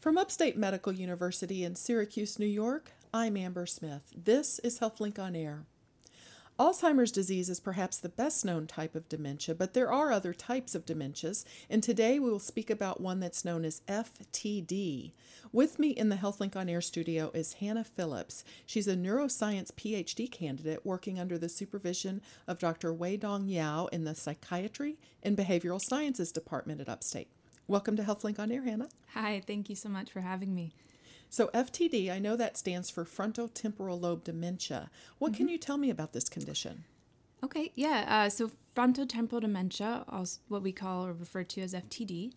From Upstate Medical University in Syracuse, New York, I'm Amber Smith. This is HealthLink on Air. Alzheimer's disease is perhaps the best known type of dementia, but there are other types of dementias, and today we will speak about one that's known as FTD. With me in the HealthLink on Air studio is Hannah Phillips. She's a neuroscience PhD candidate working under the supervision of Dr. Wei Dong Yao in the Psychiatry and Behavioral Sciences Department at Upstate. Welcome to HealthLink on Air, Hannah. Hi, thank you so much for having me. So, FTD, I know that stands for frontotemporal lobe dementia. What mm-hmm. can you tell me about this condition? Okay, yeah. Uh, so, frontotemporal dementia, also what we call or refer to as FTD,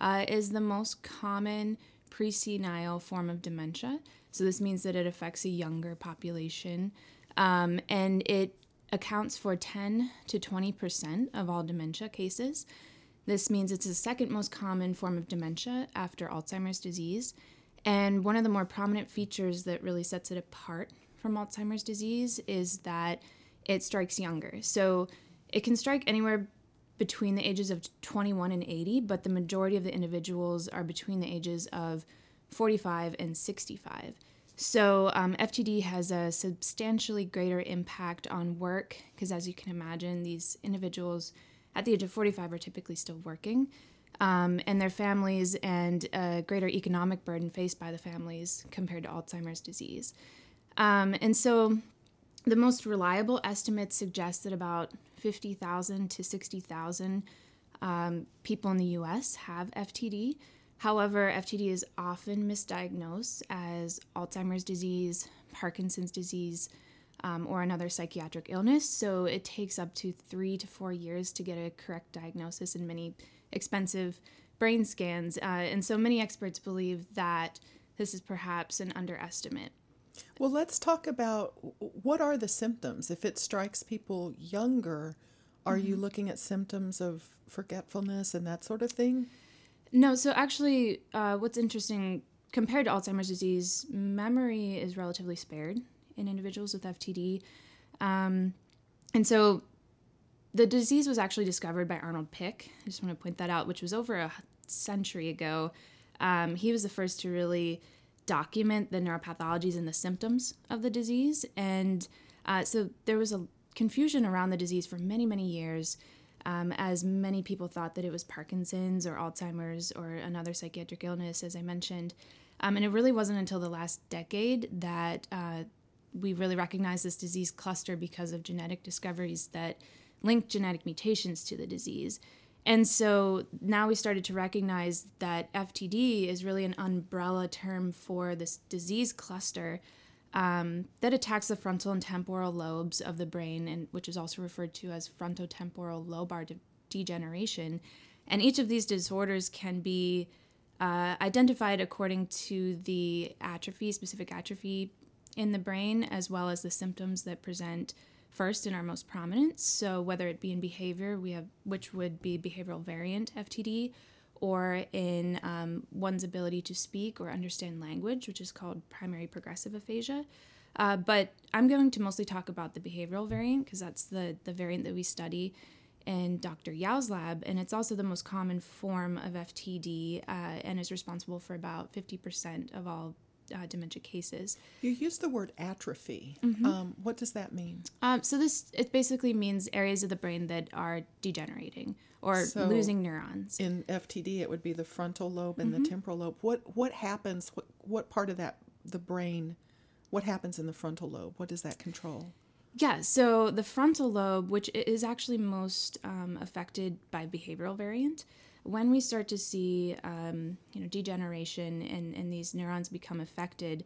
uh, is the most common presenile form of dementia. So, this means that it affects a younger population um, and it accounts for 10 to 20% of all dementia cases. This means it's the second most common form of dementia after Alzheimer's disease. And one of the more prominent features that really sets it apart from Alzheimer's disease is that it strikes younger. So it can strike anywhere between the ages of 21 and 80, but the majority of the individuals are between the ages of 45 and 65. So, um, FTD has a substantially greater impact on work because, as you can imagine, these individuals at the age of 45 are typically still working, um, and their families and a greater economic burden faced by the families compared to Alzheimer's disease. Um, and so the most reliable estimates suggest that about 50,000 to 60,000 um, people in the US have FTD. However, FTD is often misdiagnosed as Alzheimer's disease, Parkinson's disease, um, or another psychiatric illness. So it takes up to three to four years to get a correct diagnosis and many expensive brain scans. Uh, and so many experts believe that this is perhaps an underestimate. Well, let's talk about what are the symptoms. If it strikes people younger, are mm-hmm. you looking at symptoms of forgetfulness and that sort of thing? No, so actually, uh, what's interesting compared to Alzheimer's disease, memory is relatively spared in individuals with FTD. Um, and so the disease was actually discovered by Arnold Pick. I just want to point that out, which was over a century ago. Um, he was the first to really document the neuropathologies and the symptoms of the disease. And uh, so there was a confusion around the disease for many, many years. Um, as many people thought that it was Parkinson's or Alzheimer's or another psychiatric illness, as I mentioned. Um, and it really wasn't until the last decade that uh, we really recognize this disease cluster because of genetic discoveries that link genetic mutations to the disease. And so now we started to recognize that FTD is really an umbrella term for this disease cluster um, that attacks the frontal and temporal lobes of the brain, and which is also referred to as frontotemporal lobar de- degeneration. And each of these disorders can be uh, identified according to the atrophy, specific atrophy in the brain, as well as the symptoms that present first and are most prominent. So, whether it be in behavior, we have which would be behavioral variant FTD, or in um, one's ability to speak or understand language, which is called primary progressive aphasia. Uh, but I'm going to mostly talk about the behavioral variant because that's the, the variant that we study in Dr. Yao's lab, and it's also the most common form of FTD uh, and is responsible for about 50% of all uh, dementia cases. You use the word atrophy. Mm-hmm. Um, what does that mean? Um, so this it basically means areas of the brain that are degenerating or so losing neurons. In FTD, it would be the frontal lobe and mm-hmm. the temporal lobe. What what happens? What what part of that the brain? What happens in the frontal lobe? What does that control? Yeah, so the frontal lobe, which is actually most um, affected by behavioral variant, when we start to see um, you know degeneration and, and these neurons become affected,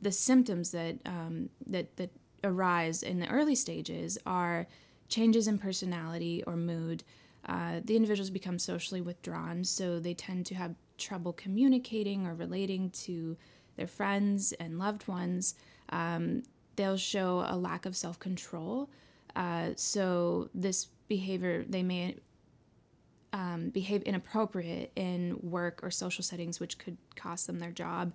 the symptoms that um, that that arise in the early stages are changes in personality or mood. Uh, the individuals become socially withdrawn, so they tend to have trouble communicating or relating to their friends and loved ones. Um, they'll show a lack of self control. Uh, so this behavior they may um, behave inappropriate in work or social settings, which could cost them their job.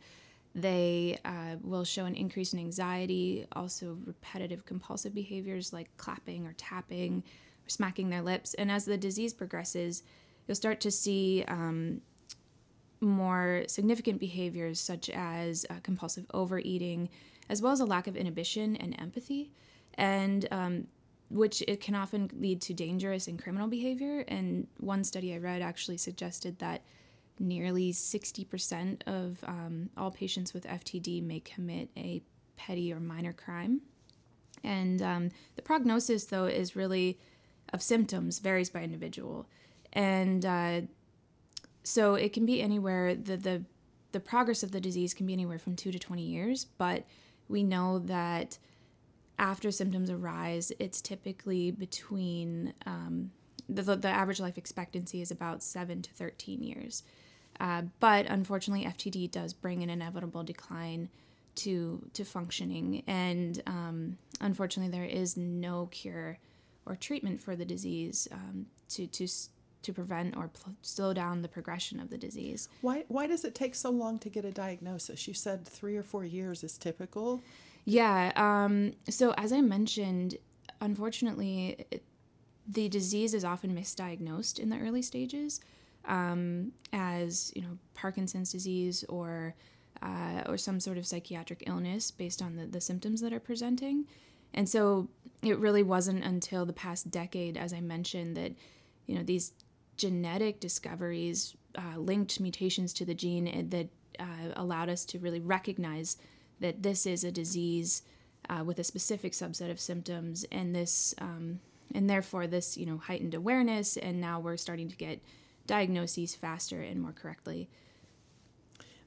They uh, will show an increase in anxiety, also repetitive compulsive behaviors like clapping or tapping or smacking their lips. And as the disease progresses, you'll start to see um, more significant behaviors such as uh, compulsive overeating, as well as a lack of inhibition and empathy, and um, which it can often lead to dangerous and criminal behavior. And one study I read actually suggested that nearly 60% of um, all patients with FTD may commit a petty or minor crime. And um, the prognosis, though, is really of symptoms varies by individual. And uh, so it can be anywhere, the, the, the progress of the disease can be anywhere from two to 20 years, but we know that after symptoms arise, it's typically between um, the, the average life expectancy is about 7 to 13 years. Uh, but unfortunately, FTD does bring an inevitable decline to to functioning, and um, unfortunately, there is no cure or treatment for the disease um, to to to prevent or pl- slow down the progression of the disease. Why why does it take so long to get a diagnosis? You said three or four years is typical. Yeah. Um, so as I mentioned, unfortunately, the disease is often misdiagnosed in the early stages um, as you know Parkinson's disease or uh, or some sort of psychiatric illness based on the, the symptoms that are presenting. And so it really wasn't until the past decade, as I mentioned, that you know these genetic discoveries uh, linked mutations to the gene that uh, allowed us to really recognize that this is a disease uh, with a specific subset of symptoms, and this um, and therefore this you know heightened awareness, and now we're starting to get diagnoses faster and more correctly.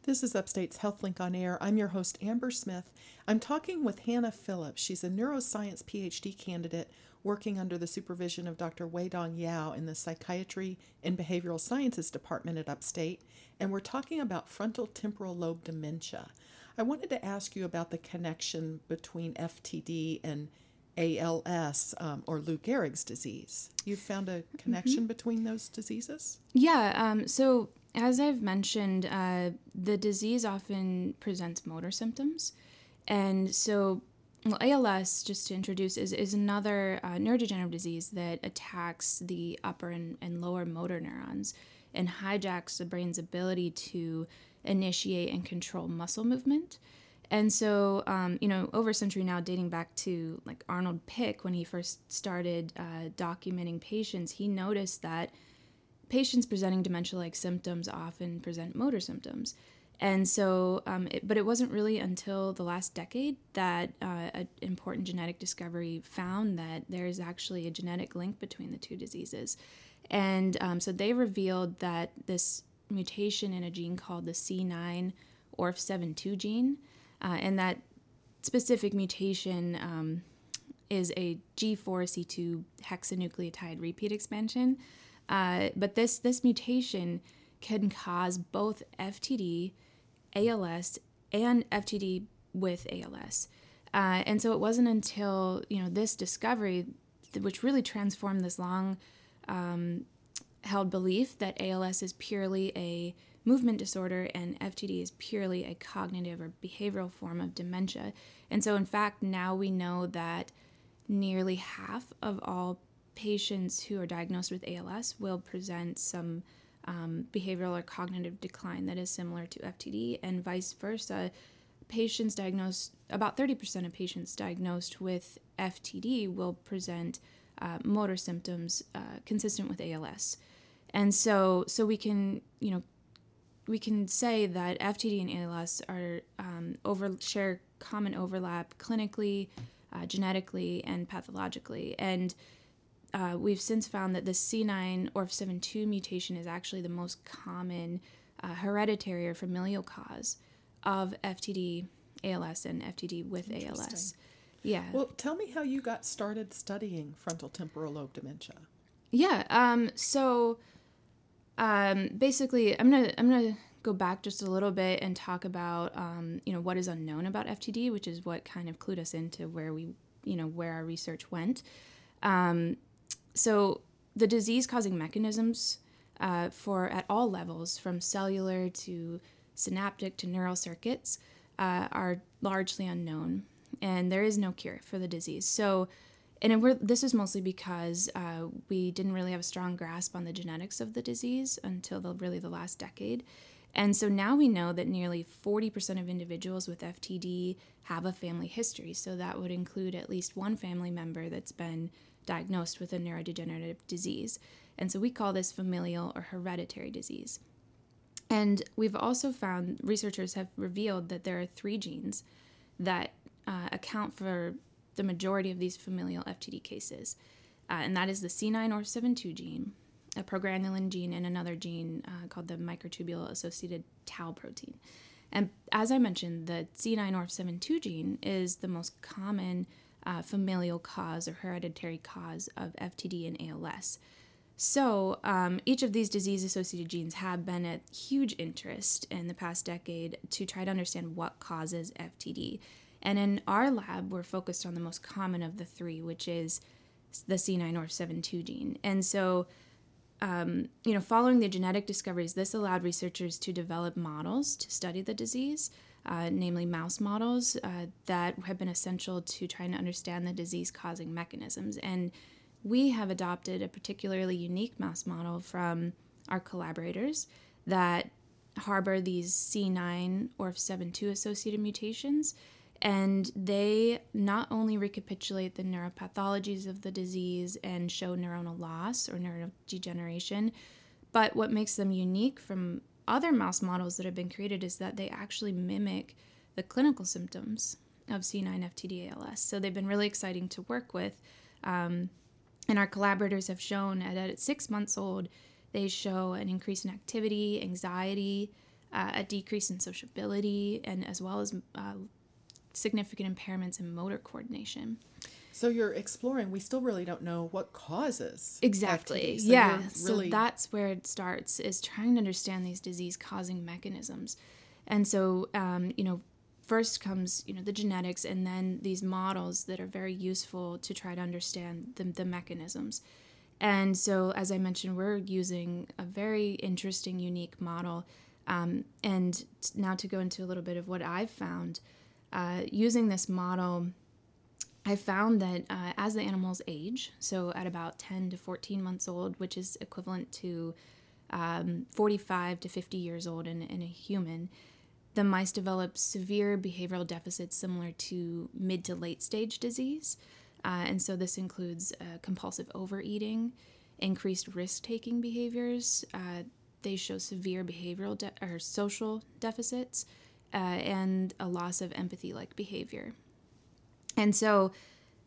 This is Upstate's HealthLink on Air. I'm your host, Amber Smith. I'm talking with Hannah Phillips. She's a neuroscience PhD candidate working under the supervision of Dr. Weidong Yao in the Psychiatry and Behavioral Sciences Department at Upstate, and we're talking about frontal temporal lobe dementia. I wanted to ask you about the connection between FTD and ALS um, or Lou Gehrig's disease. You found a connection mm-hmm. between those diseases? Yeah. Um, so, as I've mentioned, uh, the disease often presents motor symptoms. And so, well, ALS, just to introduce, is, is another uh, neurodegenerative disease that attacks the upper and, and lower motor neurons and hijacks the brain's ability to initiate and control muscle movement. And so, um, you know, over a century now, dating back to like Arnold Pick, when he first started uh, documenting patients, he noticed that patients presenting dementia like symptoms often present motor symptoms. And so, um, it, but it wasn't really until the last decade that uh, an important genetic discovery found that there is actually a genetic link between the two diseases. And um, so they revealed that this mutation in a gene called the C9 ORF72 gene uh, and that specific mutation um, is a G4C2 hexanucleotide repeat expansion. Uh, but this this mutation can cause both FTD, ALS, and FTD with ALS. Uh, and so it wasn't until you know this discovery, which really transformed this long um, held belief that ALS is purely a movement disorder and FTD is purely a cognitive or behavioral form of dementia. And so, in fact, now we know that nearly half of all patients who are diagnosed with ALS will present some um, behavioral or cognitive decline that is similar to FTD, and vice versa. Patients diagnosed, about 30% of patients diagnosed with FTD will present uh, motor symptoms uh, consistent with ALS. And so, so we can, you know, we can say that FTD and ALS are um, over share common overlap clinically, uh, genetically, and pathologically. And uh, we've since found that the C9 ORF72 mutation is actually the most common uh, hereditary or familial cause of FTD, ALS, and FTD with ALS. Yeah. Well, tell me how you got started studying frontal temporal lobe dementia. Yeah. Um, so um, basically, I'm gonna I'm gonna go back just a little bit and talk about um, you know what is unknown about FTD, which is what kind of clued us into where we you know where our research went. Um, so the disease causing mechanisms uh, for at all levels, from cellular to synaptic to neural circuits, uh, are largely unknown, and there is no cure for the disease. So and this is mostly because uh, we didn't really have a strong grasp on the genetics of the disease until the, really the last decade. And so now we know that nearly 40% of individuals with FTD have a family history. So that would include at least one family member that's been diagnosed with a neurodegenerative disease. And so we call this familial or hereditary disease. And we've also found, researchers have revealed that there are three genes that uh, account for the majority of these familial FTD cases. Uh, and that is the C9orf72 gene, a progranulin gene, and another gene uh, called the microtubule associated tau protein. And as I mentioned, the C9orf72 gene is the most common uh, familial cause or hereditary cause of FTD and ALS. So, um, each of these disease associated genes have been a huge interest in the past decade to try to understand what causes FTD. And in our lab, we're focused on the most common of the three, which is the C9orf72 gene. And so, um, you know, following the genetic discoveries, this allowed researchers to develop models to study the disease, uh, namely mouse models uh, that have been essential to trying to understand the disease causing mechanisms. And we have adopted a particularly unique mouse model from our collaborators that harbor these C9 or 7-2 associated mutations. And they not only recapitulate the neuropathologies of the disease and show neuronal loss or neurodegeneration, but what makes them unique from other mouse models that have been created is that they actually mimic the clinical symptoms of C9 FTD ALS. So they've been really exciting to work with. Um, and our collaborators have shown that at six months old, they show an increase in activity, anxiety, uh, a decrease in sociability, and as well as uh, significant impairments in motor coordination. So you're exploring. We still really don't know what causes exactly. So yeah, really... so that's where it starts is trying to understand these disease-causing mechanisms, and so um, you know first comes you know the genetics and then these models that are very useful to try to understand the, the mechanisms and so as i mentioned we're using a very interesting unique model um, and now to go into a little bit of what i've found uh, using this model i found that uh, as the animals age so at about 10 to 14 months old which is equivalent to um, 45 to 50 years old in, in a human the mice develop severe behavioral deficits similar to mid to late stage disease. Uh, and so this includes uh, compulsive overeating, increased risk taking behaviors. Uh, they show severe behavioral de- or social deficits uh, and a loss of empathy like behavior. And so,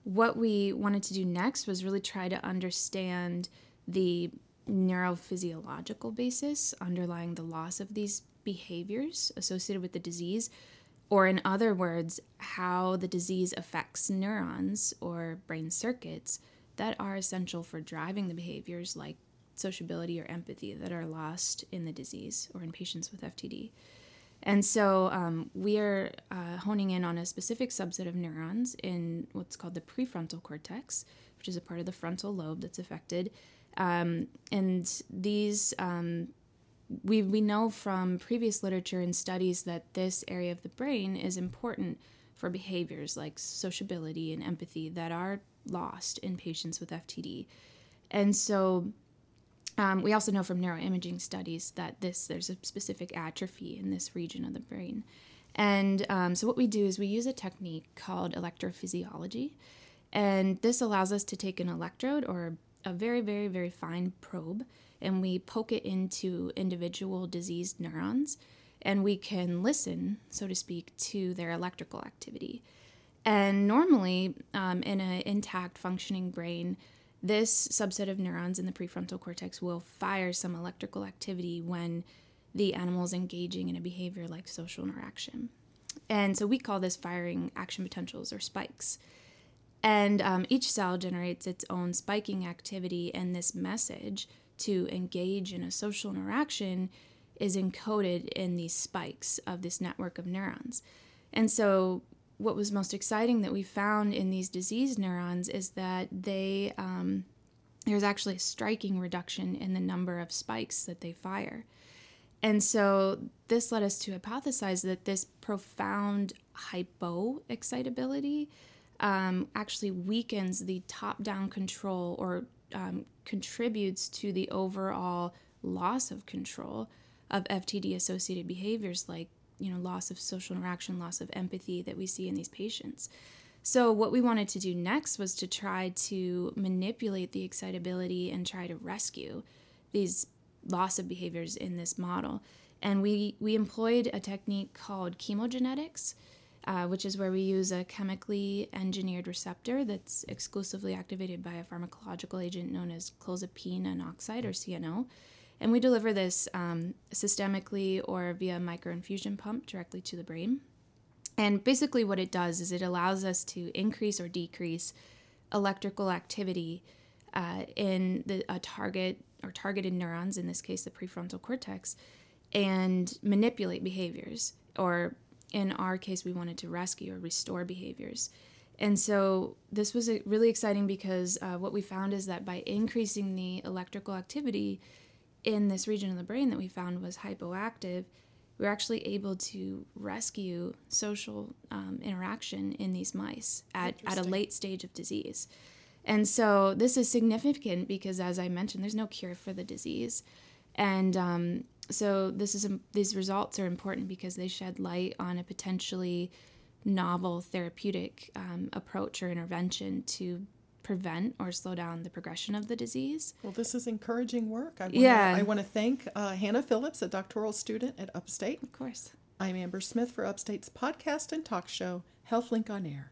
what we wanted to do next was really try to understand the neurophysiological basis underlying the loss of these behaviors associated with the disease, or in other words, how the disease affects neurons or brain circuits that are essential for driving the behaviors like sociability or empathy that are lost in the disease or in patients with FTD. And so um, we are uh, honing in on a specific subset of neurons in what's called the prefrontal cortex, which is a part of the frontal lobe that's affected. Um, and these um, we, we know from previous literature and studies that this area of the brain is important for behaviors like sociability and empathy that are lost in patients with FTD. And so um, we also know from neuroimaging studies that this there's a specific atrophy in this region of the brain. And um, so what we do is we use a technique called electrophysiology. And this allows us to take an electrode or a very, very, very fine probe and we poke it into individual diseased neurons and we can listen, so to speak, to their electrical activity. And normally, um, in an intact functioning brain, this subset of neurons in the prefrontal cortex will fire some electrical activity when the animal is engaging in a behavior like social interaction. And so we call this firing action potentials or spikes. And um, each cell generates its own spiking activity, and this message to engage in a social interaction is encoded in these spikes of this network of neurons. And so, what was most exciting that we found in these diseased neurons is that they um, there's actually a striking reduction in the number of spikes that they fire. And so this led us to hypothesize that this profound hypoexcitability um, actually weakens the top down control or um, contributes to the overall loss of control of FTD associated behaviors like, you know, loss of social interaction, loss of empathy that we see in these patients. So, what we wanted to do next was to try to manipulate the excitability and try to rescue these loss of behaviors in this model. And we, we employed a technique called chemogenetics, uh, which is where we use a chemically engineered receptor that's exclusively activated by a pharmacological agent known as clozapine N-oxide or CNO. And we deliver this um, systemically or via microinfusion pump directly to the brain. And basically, what it does is it allows us to increase or decrease electrical activity uh, in the, a target or targeted neurons, in this case, the prefrontal cortex, and manipulate behaviors. Or in our case, we wanted to rescue or restore behaviors. And so this was really exciting because uh, what we found is that by increasing the electrical activity in this region of the brain that we found was hypoactive, we were actually able to rescue social um, interaction in these mice at, at a late stage of disease. And so this is significant because, as I mentioned, there's no cure for the disease. And um, so this is these results are important because they shed light on a potentially novel therapeutic um, approach or intervention to prevent or slow down the progression of the disease. Well, this is encouraging work. I wanna, yeah. I want to thank uh, Hannah Phillips, a doctoral student at Upstate. Of course. I'm Amber Smith for Upstate's podcast and talk show, HealthLink on Air.